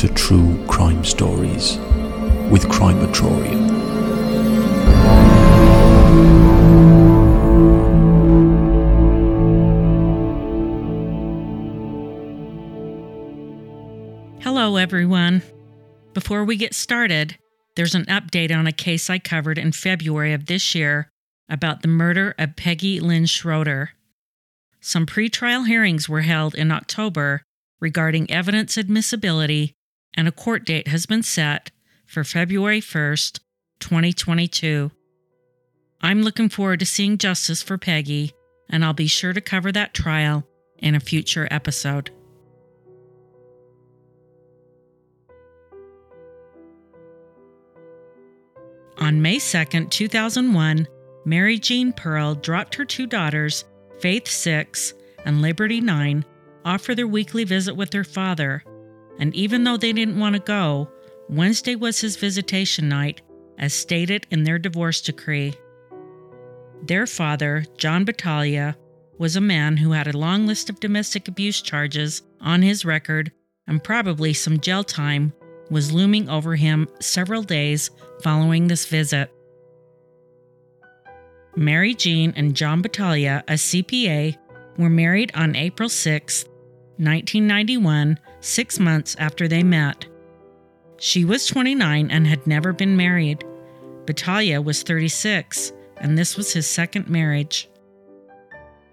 to True Crime Stories with Crimeatorium. Hello, everyone. Before we get started, there's an update on a case I covered in February of this year about the murder of Peggy Lynn Schroeder. Some pretrial hearings were held in October regarding evidence admissibility, and a court date has been set for February 1st, 2022. I'm looking forward to seeing justice for Peggy, and I'll be sure to cover that trial in a future episode. On May 2, 2001, Mary Jean Pearle dropped her two daughters, Faith 6 and Liberty 9, off for their weekly visit with their father. And even though they didn't want to go, Wednesday was his visitation night, as stated in their divorce decree. Their father, John Battaglia, was a man who had a long list of domestic abuse charges on his record, and probably some jail time was looming over him several days following this visit. Mary Jean and John Battaglia, a CPA, were married on April 6, 1991, six months after they met. She was 29 and had never been married. Battaglia was 36, and this was his second marriage.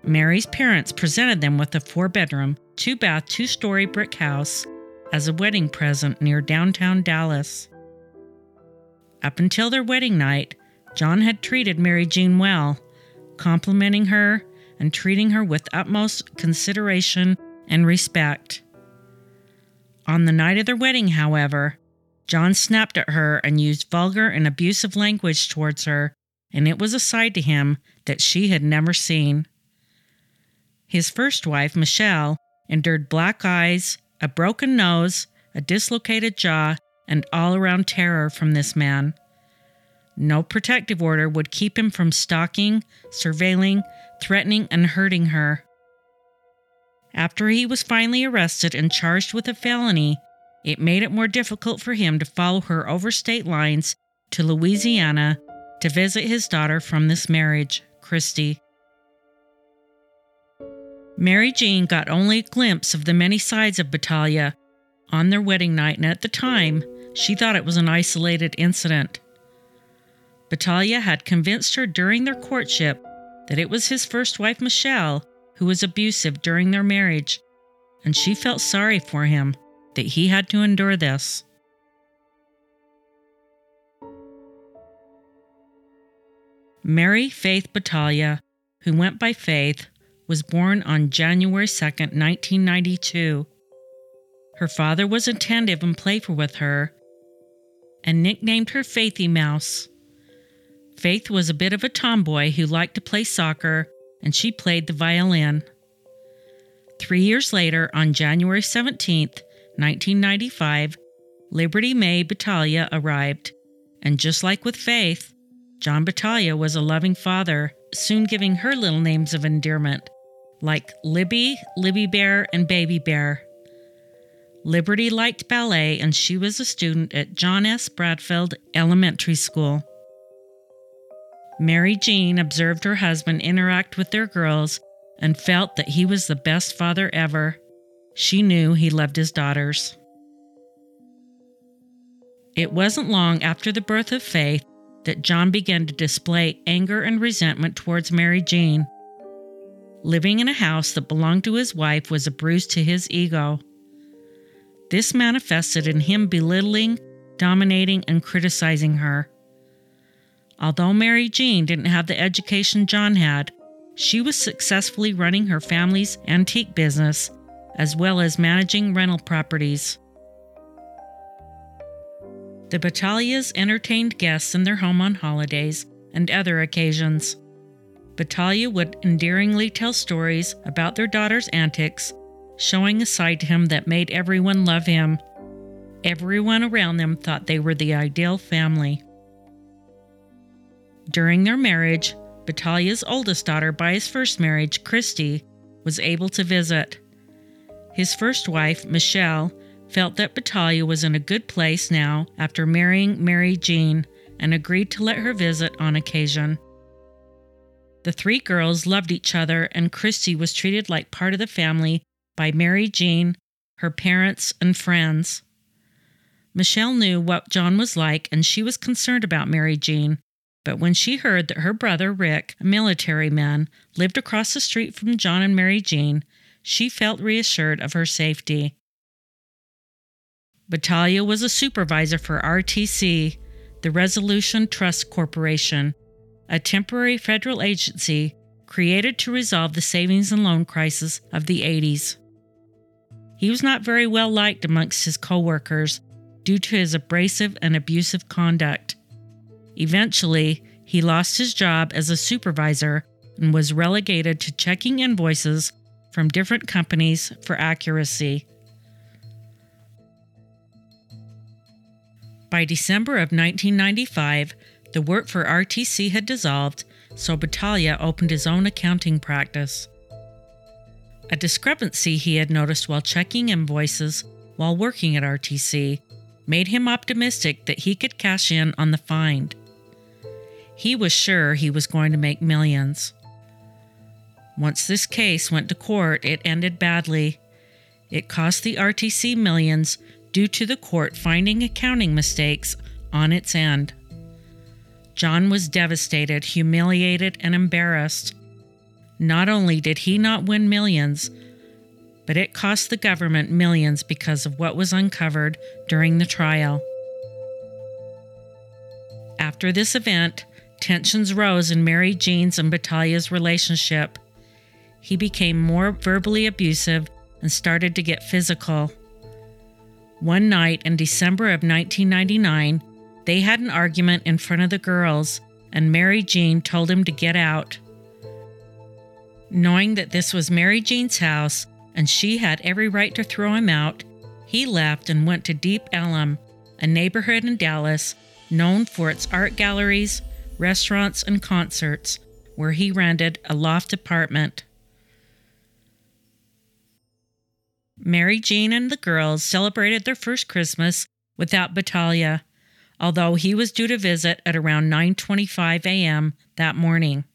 Mary's parents presented them with a four bedroom, two bath, two story brick house as a wedding present near downtown Dallas. Up until their wedding night, John had treated Mary Jean well, complimenting her and treating her with utmost consideration and respect. On the night of their wedding, however, John snapped at her and used vulgar and abusive language towards her, and it was a side to him that she had never seen. His first wife, Michelle, endured black eyes, a broken nose, a dislocated jaw, and all around terror from this man. No protective order would keep him from stalking, surveilling, threatening, and hurting her. After he was finally arrested and charged with a felony, it made it more difficult for him to follow her over state lines to Louisiana to visit his daughter from this marriage, Christy. Mary Jean got only a glimpse of the many sides of Battaglia on their wedding night, and at the time, she thought it was an isolated incident. Battaglia had convinced her during their courtship that it was his first wife, Michelle, who was abusive during their marriage, and she felt sorry for him that he had to endure this. Mary Faith Battaglia, who went by Faith, was born on January 2, 1992. Her father was attentive and playful with her and nicknamed her Faithy Mouse. Faith was a bit of a tomboy who liked to play soccer, and she played the violin. Three years later, on January 17, 1995, Liberty May Battaglia arrived, and just like with Faith, John Battaglia was a loving father, soon giving her little names of endearment, like Libby, Libby Bear, and Baby Bear. Liberty liked ballet, and she was a student at John S. Bradfield Elementary School. Mary Jean observed her husband interact with their girls and felt that he was the best father ever. She knew he loved his daughters. It wasn't long after the birth of Faith that John began to display anger and resentment towards Mary Jean. Living in a house that belonged to his wife was a bruise to his ego. This manifested in him belittling, dominating, and criticizing her. Although Mary Jean didn't have the education John had, she was successfully running her family's antique business as well as managing rental properties. The Battaglias entertained guests in their home on holidays and other occasions. Battaglia would endearingly tell stories about their daughter's antics, showing a side to him that made everyone love him. Everyone around them thought they were the ideal family. During their marriage, Battaglia's oldest daughter by his first marriage, Christy, was able to visit. His first wife, Michelle, felt that Battaglia was in a good place now after marrying Mary Jean and agreed to let her visit on occasion. The three girls loved each other, and Christy was treated like part of the family by Mary Jean, her parents, and friends. Michelle knew what John was like, and she was concerned about Mary Jean. But when she heard that her brother Rick, a military man, lived across the street from John and Mary Jean, she felt reassured of her safety. Battaglia was a supervisor for RTC, the Resolution Trust Corporation, a temporary federal agency created to resolve the savings and loan crisis of the 80s. He was not very well liked amongst his coworkers due to his abrasive and abusive conduct. Eventually, he lost his job as a supervisor and was relegated to checking invoices from different companies for accuracy. By December of 1995, the work for RTC had dissolved, so Battaglia opened his own accounting practice. A discrepancy he had noticed while checking invoices while working at RTC made him optimistic that he could cash in on the find. He was sure he was going to make millions. Once this case went to court, it ended badly. It cost the RTC millions due to the court finding accounting mistakes on its end. John was devastated, humiliated, and embarrassed. Not only did he not win millions, but it cost the government millions because of what was uncovered during the trial. After this event, tensions rose in Mary Jean's and Battaglia's relationship. He became more verbally abusive and started to get physical. One night in December of 1999, they had an argument in front of the girls, and Mary Jean told him to get out. Knowing that this was Mary Jean's house and she had every right to throw him out, he left and went to Deep Ellum, a neighborhood in Dallas known for its art galleries, restaurants, and concerts, where he rented a loft apartment. Mary Jean and the girls celebrated their first Christmas without Battaglia, although he was due to visit at around 9:25 a.m. that morning.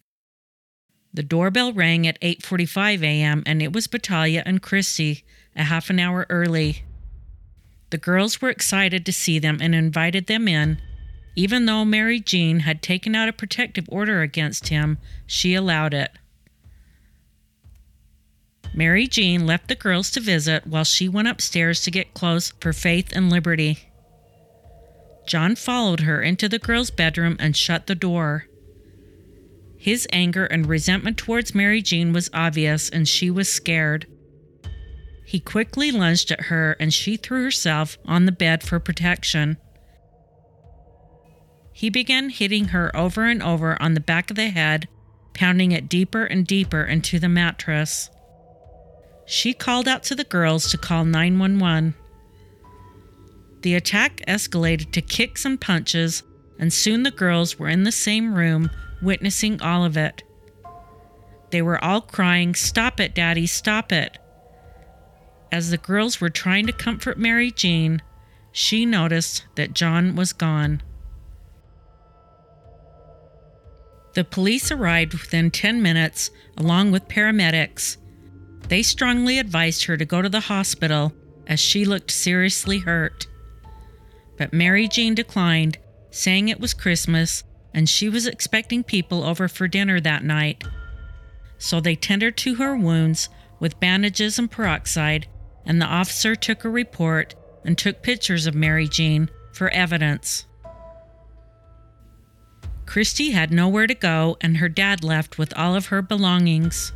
The doorbell rang at 8:45 a.m. and it was Battaglia and Christy, a half an hour early. The girls were excited to see them and invited them in. Even though Mary Jean had taken out a protective order against him, she allowed it. Mary Jean left the girls to visit while she went upstairs to get clothes for Faith and Liberty. John followed her into the girls' bedroom and shut the door. His anger and resentment towards Mary Jean was obvious, and she was scared. He quickly lunged at her, and she threw herself on the bed for protection. He began hitting her over and over on the back of the head, pounding it deeper and deeper into the mattress. She called out to the girls to call 911. The attack escalated to kicks and punches, and soon the girls were in the same room witnessing all of it. They were all crying, Stop it, Daddy, stop it. As the girls were trying to comfort Mary Jean, she noticed that John was gone. The police arrived within 10 minutes, along with paramedics, they strongly advised her to go to the hospital as she looked seriously hurt. But Mary Jean declined, saying it was Christmas and she was expecting people over for dinner that night. So they tended to her wounds with bandages and peroxide, and the officer took a report and took pictures of Mary Jean for evidence. Christy had nowhere to go, and her dad left with all of her belongings.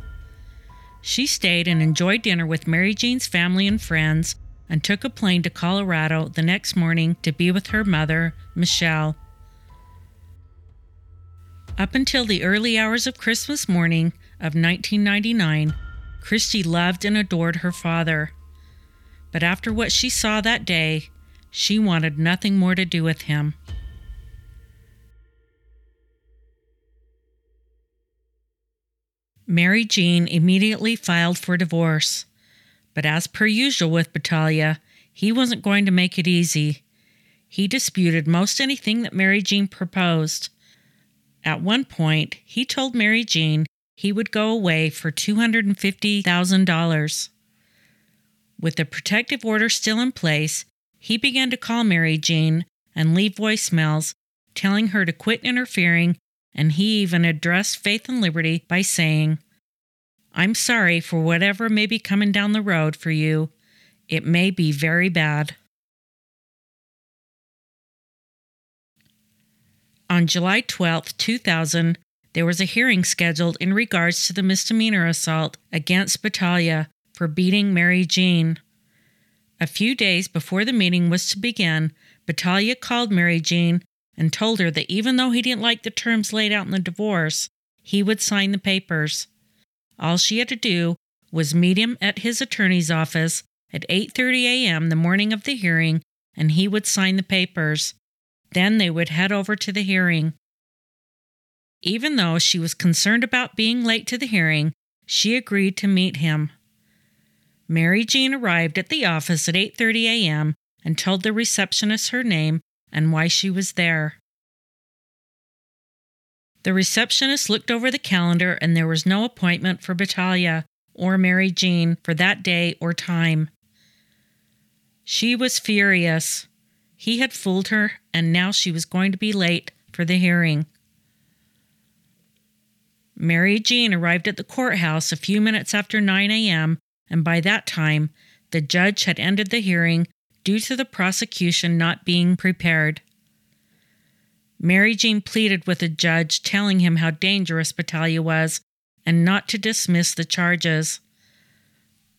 She stayed and enjoyed dinner with Mary Jean's family and friends and took a plane to Colorado the next morning to be with her mother, Michelle. Up until the early hours of Christmas morning of 1999, Christy loved and adored her father. But after what she saw that day, she wanted nothing more to do with him. Mary Jean immediately filed for divorce, but as per usual with Battaglia, He wasn't going to make it easy. He disputed most anything that Mary Jean proposed. At one point, he told Mary Jean he would go away for $250,000. With the protective order still in place, he began to call Mary Jean and leave voicemails telling her to quit interfering, and he even addressed Faith and Liberty by saying, I'm sorry for whatever may be coming down the road for you. It may be very bad. On July 12, 2000, there was a hearing scheduled in regards to the misdemeanor assault against Battaglia for beating Mary Jean. A few days before the meeting was to begin, Battaglia called Mary Jean and told her that even though he didn't like the terms laid out in the divorce, he would sign the papers. All she had to do was meet him at his attorney's office at 8:30 a.m. the morning of the hearing and he would sign the papers. Then they would head over to the hearing. Even though she was concerned about being late to the hearing, she agreed to meet him. Mary Jean arrived at the office at 8:30 a.m. and told the receptionist her name and why she was there. The receptionist looked over the calendar and there was no appointment for Battaglia or Mary Jean for that day or time. She was furious. He had fooled her, and now she was going to be late for the hearing. Mary Jean arrived at the courthouse a few minutes after 9 a.m., and by that time, the judge had ended the hearing due to the prosecution not being prepared. Mary Jean pleaded with the judge, telling him how dangerous Battaglia was and not to dismiss the charges.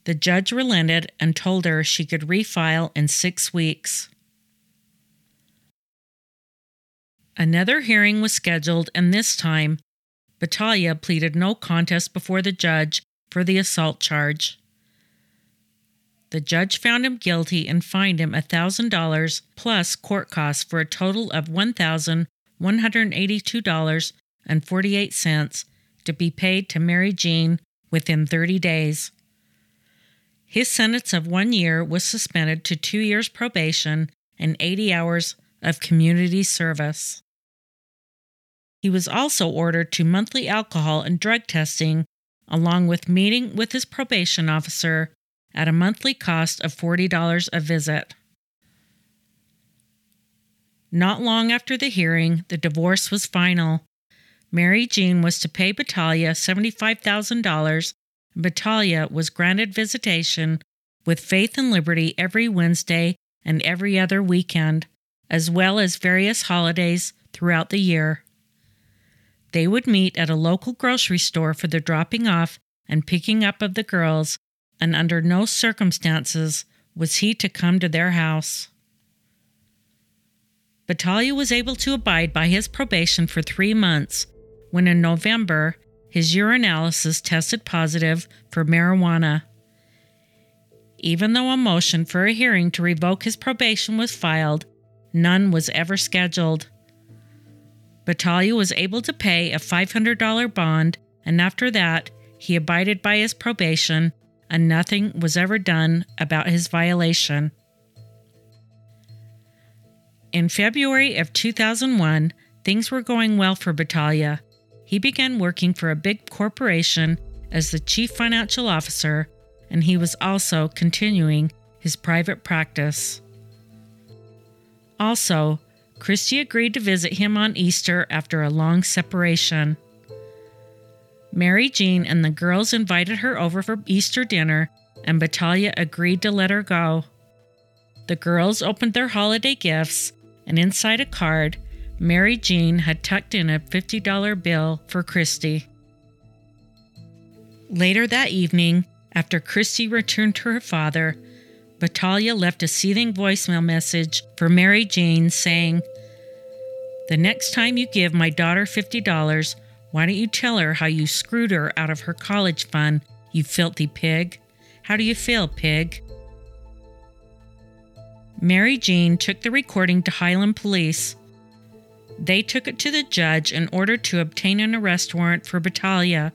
The judge relented and told her she could refile in six weeks. Another hearing was scheduled, and this time, Battaglia pleaded no contest before the judge for the assault charge. The judge found him guilty and fined him $1,000 plus court costs for a total of $1,182.48 to be paid to Mary Jean within 30 days. His sentence of one year was suspended to two years probation and 80 hours of community service. He was also ordered to monthly alcohol and drug testing, along with meeting with his probation officer at a monthly cost of $40 a visit. Not long after the hearing, the divorce was final. Mary Jean was to pay Battaglia $75,000, and Battaglia was granted visitation with Faith and Liberty every Wednesday and every other weekend, as well as various holidays throughout the year. They would meet at a local grocery store for the dropping off and picking up of the girls and under no circumstances was he to come to their house. Battaglia was able to abide by his probation for three months when in November his urinalysis tested positive for marijuana. Even though a motion for a hearing to revoke his probation was filed, none was ever scheduled. Battaglia was able to pay a $500 bond, and after that, he abided by his probation and nothing was ever done about his violation. In February of 2001, things were going well for Battaglia. He began working for a big corporation as the chief financial officer, and he was also continuing his private practice. Also, Christy agreed to visit him on Easter after a long separation. Mary Jean and the girls invited her over for Easter dinner, and Battaglia agreed to let her go. The girls opened their holiday gifts, and inside a card, Mary Jean had tucked in a $50 bill for Christy. Later that evening, after Christy returned to her father, Battaglia left a seething voicemail message for Mary Jean saying, The next time you give my daughter $50, why don't you tell her how you screwed her out of her college fund, you filthy pig? How do you feel, pig? Mary Jean took the recording to Highland Police. They took it to the judge in order to obtain an arrest warrant for Battaglia.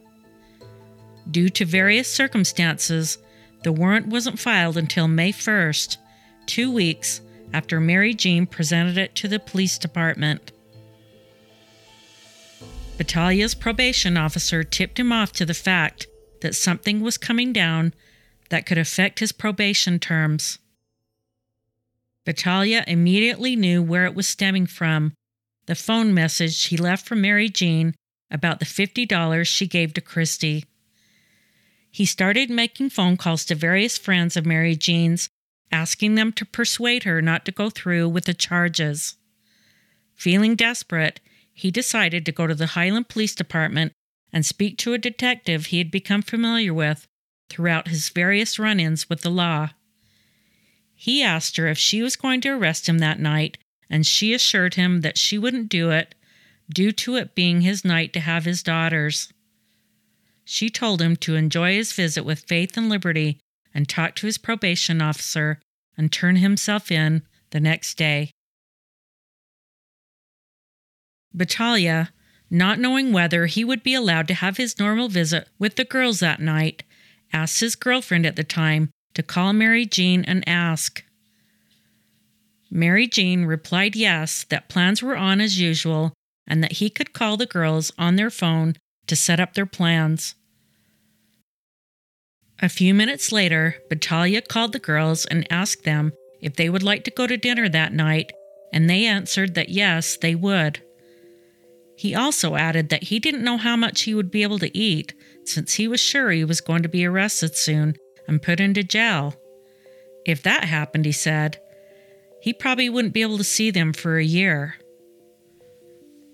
Due to various circumstances, the warrant wasn't filed until May 1st, two weeks after Mary Jean presented it to the police department. Battaglia's probation officer tipped him off to the fact that something was coming down that could affect his probation terms. Battaglia immediately knew where it was stemming from the phone message he left for Mary Jean about the $50 she gave to Christy. He started making phone calls to various friends of Mary Jean's, asking them to persuade her not to go through with the charges. Feeling desperate, he decided to go to the Highland Police Department and speak to a detective he had become familiar with throughout his various run ins with the law. He asked her if she was going to arrest him that night, and she assured him that she wouldn't do it, due to it being his night to have his daughters. She told him to enjoy his visit with Faith and Liberty and talk to his probation officer and turn himself in the next day. Battaglia, not knowing whether he would be allowed to have his normal visit with the girls that night, asked his girlfriend at the time to call Mary Jean and ask. Mary Jean replied yes, that plans were on as usual and that he could call the girls on their phone to set up their plans. A few minutes later, Battaglia called the girls and asked them if they would like to go to dinner that night, and they answered that yes, they would. He also added that he didn't know how much he would be able to eat, since he was sure he was going to be arrested soon and put into jail. If that happened, he said, he probably wouldn't be able to see them for a year.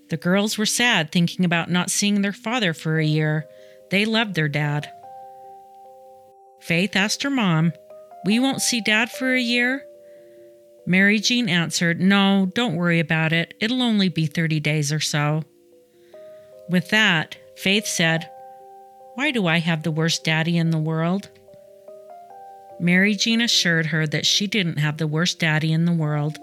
The girls were sad thinking about not seeing their father for a year. They loved their dad. Faith asked her mom, We won't see dad for a year? Mary Jean answered, No, don't worry about it. It'll only be 30 days or so. With that, Faith said, Why do I have the worst daddy in the world? Mary Jean assured her that she didn't have the worst daddy in the world.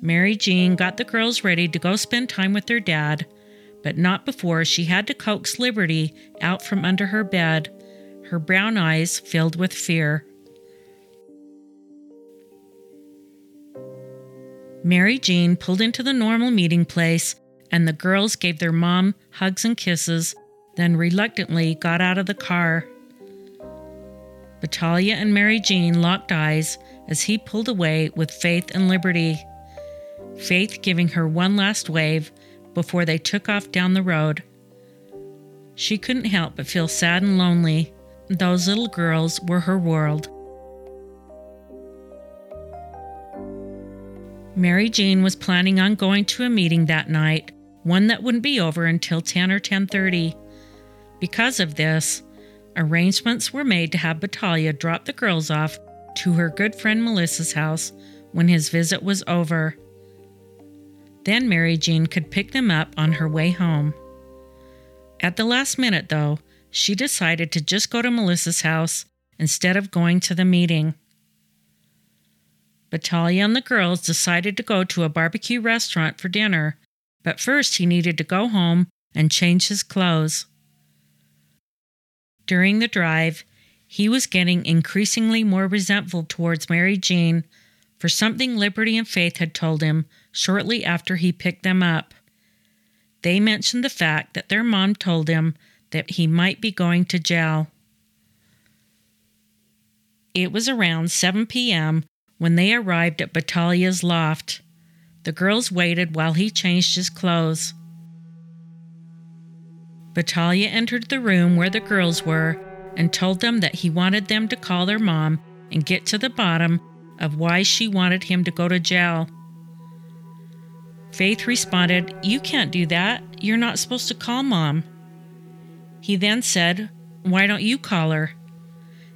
Mary Jean got the girls ready to go spend time with their dad, but not before she had to coax Liberty out from under her bed, her brown eyes filled with fear. Mary Jean pulled into the normal meeting place, and the girls gave their mom hugs and kisses, then reluctantly got out of the car. Battaglia and Mary Jean locked eyes as he pulled away with Faith and Liberty. Faith giving her one last wave before they took off down the road. She couldn't help but feel sad and lonely. Those little girls were her world. Mary Jean was planning on going to a meeting that night, one that wouldn't be over until 10 or 10:30. Because of this, arrangements were made to have Battaglia drop the girls off to her good friend Melissa's house when his visit was over. Then Mary Jean could pick them up on her way home. At the last minute, though, she decided to just go to Melissa's house instead of going to the meeting. Battaglia and the girls decided to go to a barbecue restaurant for dinner, but first he needed to go home and change his clothes. During the drive, he was getting increasingly more resentful towards Mary Jean for something Liberty and Faith had told him shortly after he picked them up. They mentioned the fact that their mom told him that he might be going to jail. It was around 7 p.m. when they arrived at Battaglia's loft. The girls waited while he changed his clothes. Battaglia entered the room where the girls were and told them that he wanted them to call their mom and get to the bottom of why she wanted him to go to jail. Faith responded, You can't do that. You're not supposed to call mom. He then said, Why don't you call her?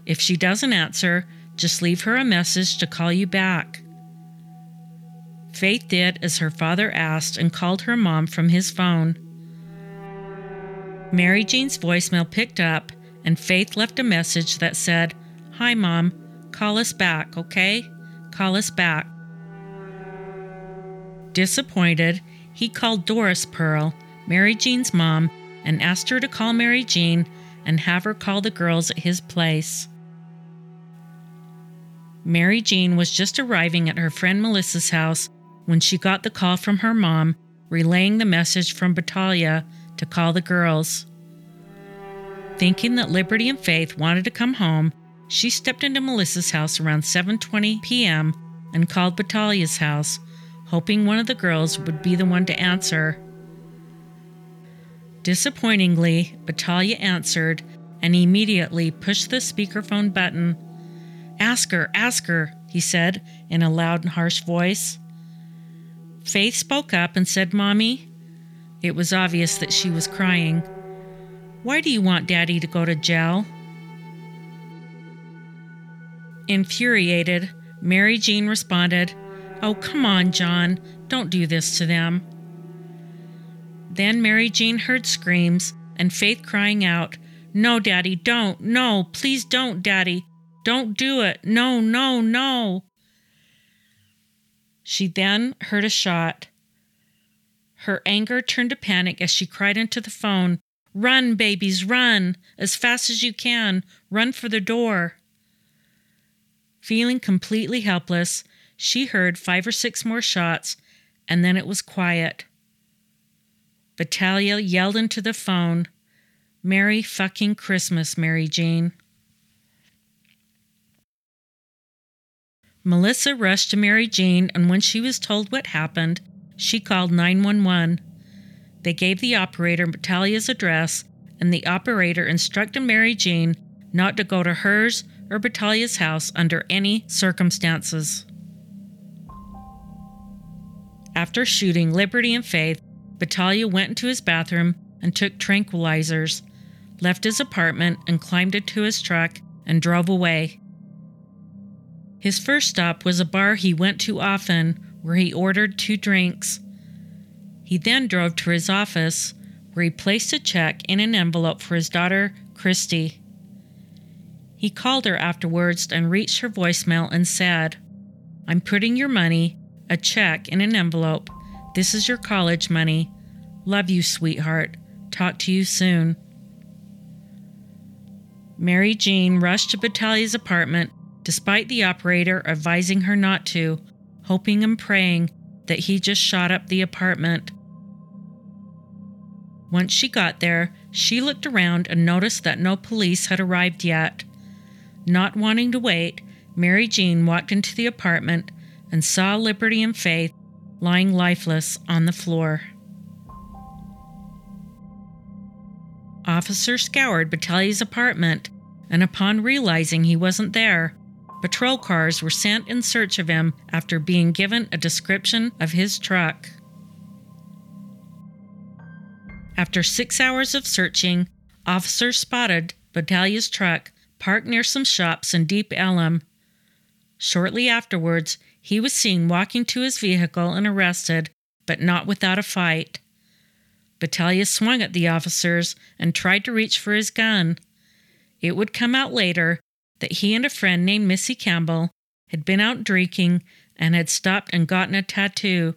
If she doesn't answer, just leave her a message to call you back. Faith did as her father asked and called her mom from his phone. Mary Jean's voicemail picked up, and Faith left a message that said, Hi, Mom, call us back, okay? call us back. Disappointed, he called Doris Pearle, Mary Jean's mom, and asked her to call Mary Jean and have her call the girls at his place. Mary Jean was just arriving at her friend Melissa's house when she got the call from her mom relaying the message from Battaglia to call the girls. Thinking that Liberty and Faith wanted to come home, she stepped into Melissa's house around 7:20 p.m. and called Battaglia's house, hoping one of the girls would be the one to answer. Disappointingly, Battaglia answered and immediately pushed the speakerphone button. Ask her, ask her, he said in a loud and harsh voice. Faith spoke up and said, Mommy. It was obvious that she was crying. Why do you want Daddy to go to jail? Infuriated, Mary Jean responded, Oh, come on, John, don't do this to them. Then Mary Jean heard screams and Faith crying out, No, Daddy, don't. No, please don't, Daddy. Don't do it. No, no, no. She then heard a shot. Her anger turned to panic as she cried into the phone, Run, babies, run! As fast as you can! Run for the door! Feeling completely helpless, she heard five or six more shots, and then it was quiet. Battaglia yelled into the phone, Merry fucking Christmas, Mary Jean. Melissa rushed to Mary Jean, and when she was told what happened, she called 911. They gave the operator Battaglia's address, and the operator instructed Mary Jean not to go to hers or Battaglia's house under any circumstances. After shooting Liberty and Faith, Battaglia went into his bathroom and took tranquilizers, left his apartment and climbed into his truck and drove away. His first stop was a bar he went to often where he ordered two drinks. He then drove to his office where he placed a check in an envelope for his daughter, Christy. He called her afterwards and reached her voicemail and said, I'm putting your money, a check, in an envelope this is your college money. Love you, sweetheart. Talk to you soon. Mary Jean rushed to Battaglia's apartment despite the operator advising her not to, hoping and praying that he just shot up the apartment. Once she got there, she looked around and noticed that no police had arrived yet. Not wanting to wait, Mary Jean walked into the apartment and saw Liberty and Faith lying lifeless on the floor. Officers scoured Battaglia's apartment, and upon realizing he wasn't there, patrol cars were sent in search of him after being given a description of his truck. After six hours of searching, officers spotted Battaglia's truck parked near some shops in Deep Ellum. Shortly afterwards, he was seen walking to his vehicle and arrested, but not without a fight. Battaglia swung at the officers and tried to reach for his gun. It would come out later that he and a friend named Missy Campbell had been out drinking and had stopped and gotten a tattoo,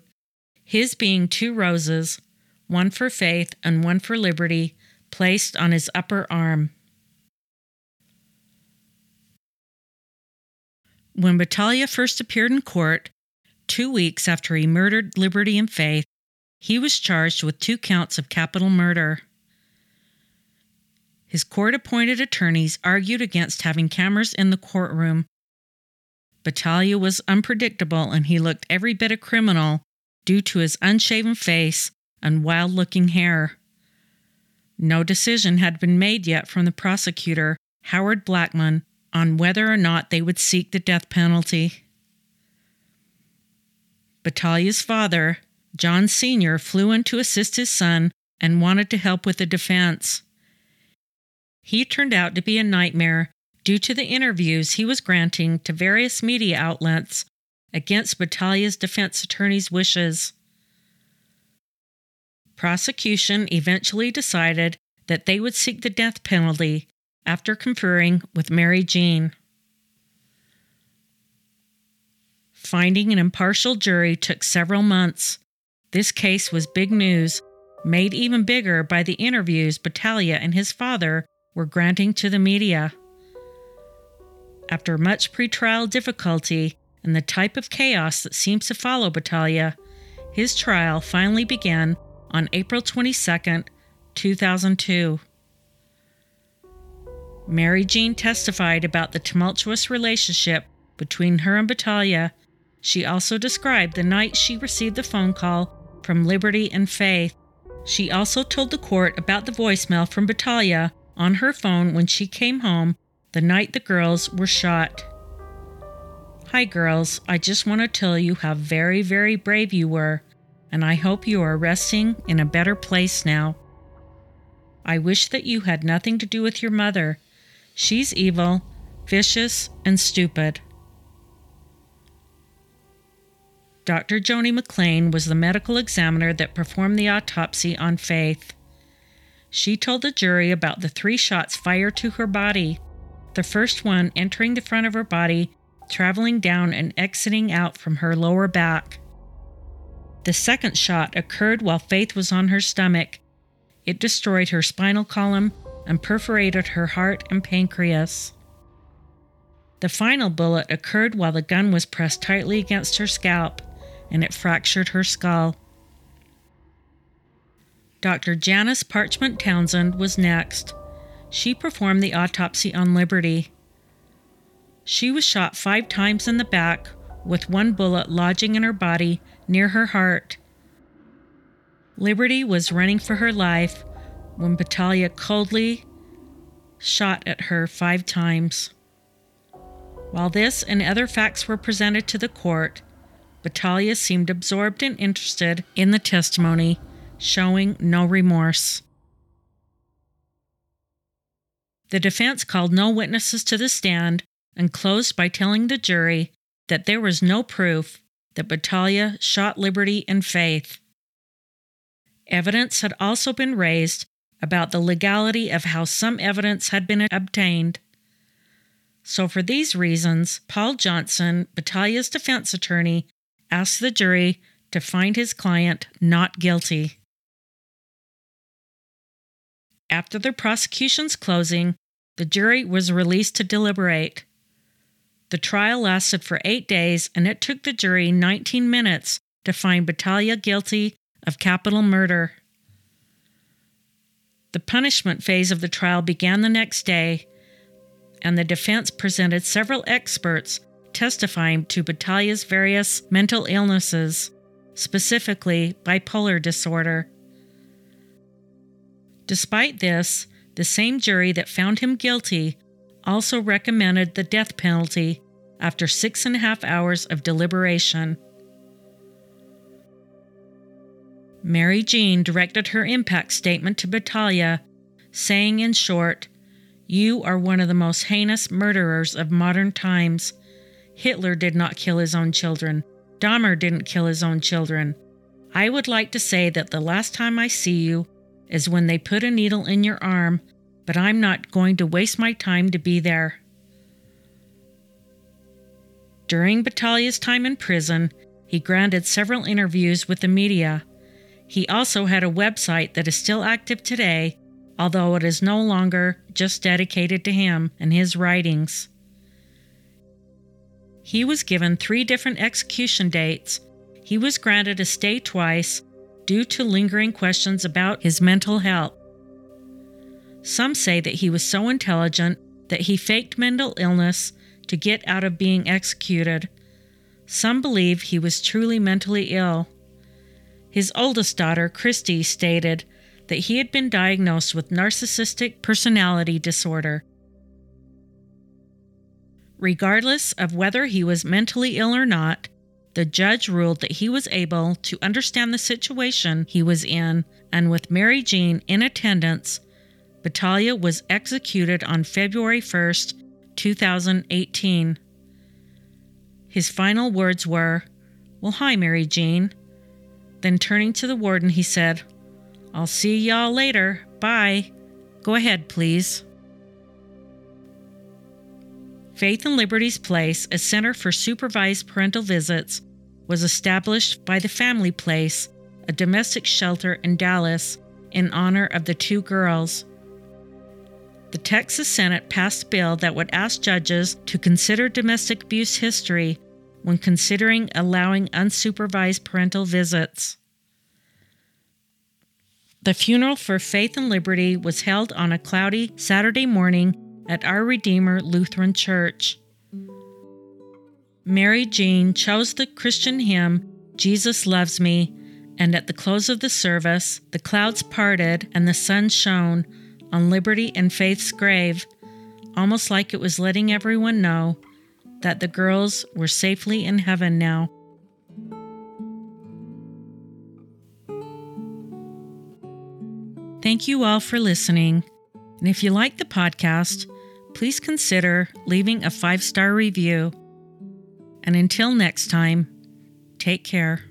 his being two roses, one for faith and one for liberty, placed on his upper arm. When Battaglia first appeared in court, two weeks after he murdered Liberty and Faith, he was charged with two counts of capital murder. His court appointed attorneys argued against having cameras in the courtroom. Battaglia was unpredictable and he looked every bit a criminal due to his unshaven face and wild looking hair. No decision had been made yet from the prosecutor, Howard Blackman, on whether or not they would seek the death penalty. Battaglia's father, John Sr., flew in to assist his son and wanted to help with the defense. He turned out to be a nightmare due to the interviews he was granting to various media outlets against Battaglia's defense attorney's wishes. Prosecution eventually decided that they would seek the death penalty after conferring with Mary Jean. Finding an impartial jury took several months. This case was big news, made even bigger by the interviews Battaglia and his father were granting to the media. After much pretrial difficulty and the type of chaos that seems to follow Battaglia, his trial finally began on April 22, 2002. Mary Jean testified about the tumultuous relationship between her and Battaglia. She also described the night she received the phone call from Liberty and Faith. She also told the court about the voicemail from Battaglia on her phone when she came home the night the girls were shot. Hi, girls. I just want to tell you how very, very brave you were, and I hope you are resting in a better place now. I wish that you had nothing to do with your mother. She's evil, vicious, and stupid. Dr. Joni McLean was the medical examiner that performed the autopsy on Faith. She told the jury about the three shots fired to her body, the first one entering the front of her body, traveling down and exiting out from her lower back. The second shot occurred while Faith was on her stomach. It destroyed her spinal column and perforated her heart and pancreas. The final bullet occurred while the gun was pressed tightly against her scalp, and it fractured her skull. Dr. Janice Parchment Townsend was next. She performed the autopsy on Liberty. She was shot five times in the back, with one bullet lodging in her body near her heart. Liberty was running for her life when Battaglia coldly shot at her five times. While this and other facts were presented to the court, Battaglia seemed absorbed and interested in the testimony, showing no remorse. The defense called no witnesses to the stand and closed by telling the jury that there was no proof that Battaglia shot Liberty and Faith. Evidence had also been raised about the legality of how some evidence had been obtained. So, for these reasons, Paul Johnson, Battaglia's defense attorney, asked the jury to find his client not guilty. After the prosecution's closing, the jury was released to deliberate. The trial lasted for eight days, and it took the jury 19 minutes to find Battaglia guilty of capital murder. The punishment phase of the trial began the next day, and the defense presented several experts testifying to Battaglia's various mental illnesses, specifically bipolar disorder. Despite this, the same jury that found him guilty also recommended the death penalty after six and a half hours of deliberation. Mary Jean directed her impact statement to Battaglia, saying in short, You are one of the most heinous murderers of modern times. Hitler did not kill his own children. Dahmer didn't kill his own children. I would like to say that the last time I see you is when they put a needle in your arm, but I'm not going to waste my time to be there. During Battaglia's time in prison, he granted several interviews with the media. He also had a website that is still active today, although it is no longer just dedicated to him and his writings. He was given three different execution dates. He was granted a stay twice due to lingering questions about his mental health. Some say that he was so intelligent that he faked mental illness to get out of being executed. Some believe he was truly mentally ill. His oldest daughter, Christy, stated that he had been diagnosed with narcissistic personality disorder. Regardless of whether he was mentally ill or not, the judge ruled that he was able to understand the situation he was in, and with Mary Jean in attendance, Battaglia was executed on February 1st, 2018. His final words were, Well, hi, Mary Jean. Then turning to the warden, he said, I'll see y'all later. Bye. Go ahead, please. Faith and Liberty's Place, a center for supervised parental visits, was established by the Family Place, a domestic shelter in Dallas, in honor of the two girls. the Texas Senate passed a bill that would ask judges to consider domestic abuse history when considering allowing unsupervised parental visits. The funeral for Faith and Liberty was held on a cloudy Saturday morning at Our Redeemer Lutheran Church. Mary Jean chose the Christian hymn, Jesus Loves Me, and at the close of the service, the clouds parted and the sun shone on Liberty and Faith's grave, almost like it was letting everyone know that the girls were safely in heaven now. Thank you all for listening. And if you like the podcast, please consider leaving a five star review. And until next time, take care.